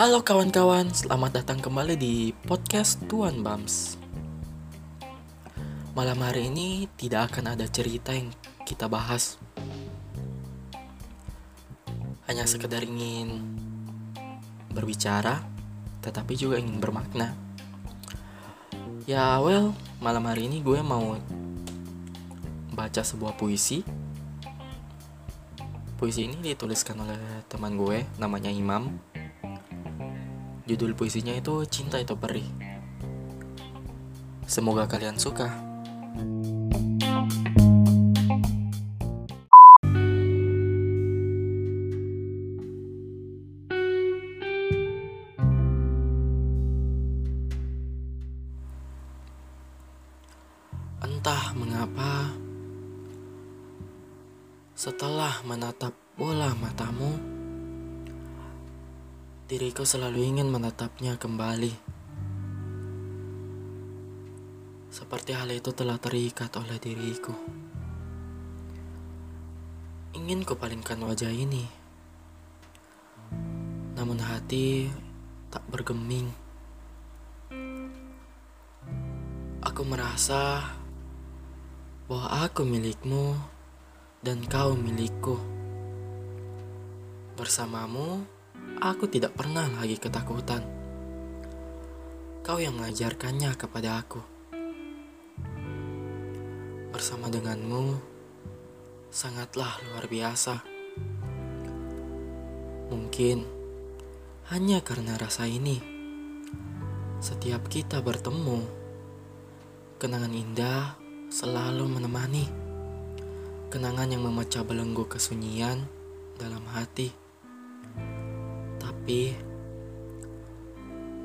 Halo kawan-kawan, selamat datang kembali di podcast Tuan Bams. Malam hari ini tidak akan ada cerita yang kita bahas. Hanya sekedar ingin berbicara, tetapi juga ingin bermakna. Ya well, malam hari ini gue mau baca sebuah puisi. Puisi ini dituliskan oleh teman gue, namanya Imam. Judul puisinya itu Cinta Itu Perih. Semoga kalian suka. Entah mengapa, setelah menatap bola matamu, diriku selalu ingin menatapnya kembali. Seperti hal itu telah terikat oleh diriku. Ingin kupalingkan wajah ini, namun hati tak bergeming. Aku merasa bahwa aku milikmu dan kau milikku. Bersamamu, aku tidak pernah lagi ketakutan. Kau yang mengajarkannya kepada aku. Bersama denganmu, sangatlah luar biasa. Mungkin hanya karena rasa ini, setiap kita bertemu, kenangan indah selalu menemani kenangan yang memecah belenggu kesunyian dalam hati. Tapi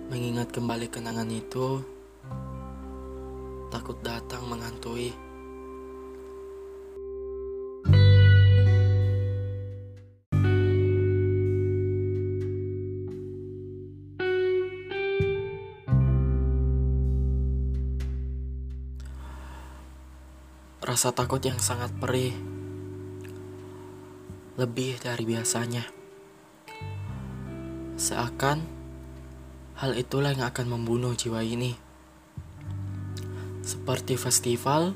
mengingat kembali kenangan itu takut datang menghantui. Rasa takut yang sangat perih, lebih dari biasanya. Seakan hal itulah yang akan membunuh jiwa ini. Seperti festival,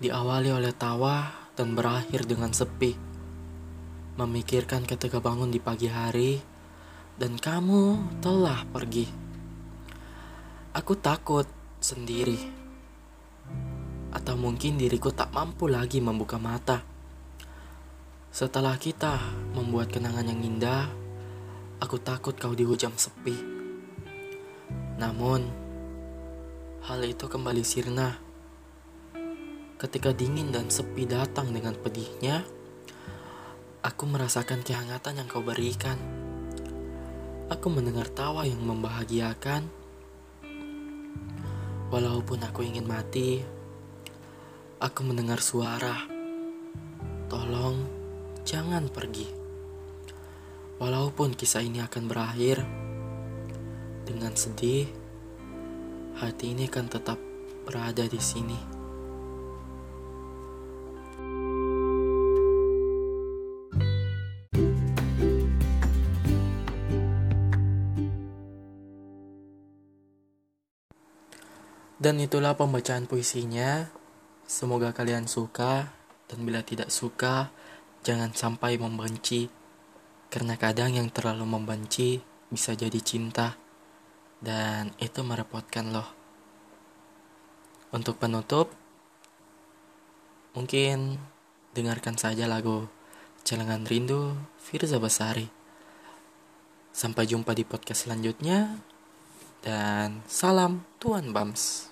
diawali oleh tawa dan berakhir dengan sepi. Memikirkan ketika bangun di pagi hari, dan kamu telah pergi. Aku takut sendiri atau mungkin diriku tak mampu lagi membuka mata. Setelah kita membuat kenangan yang indah, aku takut kau dihujam sepi. Namun, hal itu kembali sirna. Ketika dingin dan sepi datang dengan pedihnya, aku merasakan kehangatan yang kau berikan. Aku mendengar tawa yang membahagiakan. Walaupun aku ingin mati, Aku mendengar suara, "Tolong jangan pergi." Walaupun kisah ini akan berakhir dengan sedih, hati ini akan tetap berada di sini. Dan itulah pembacaan puisinya. Semoga kalian suka, dan bila tidak suka, jangan sampai membenci, karena kadang yang terlalu membenci bisa jadi cinta, dan itu merepotkan loh. Untuk penutup, mungkin dengarkan saja lagu Celengan Rindu Firza Basari. Sampai jumpa di podcast selanjutnya, dan salam Tuan Bams.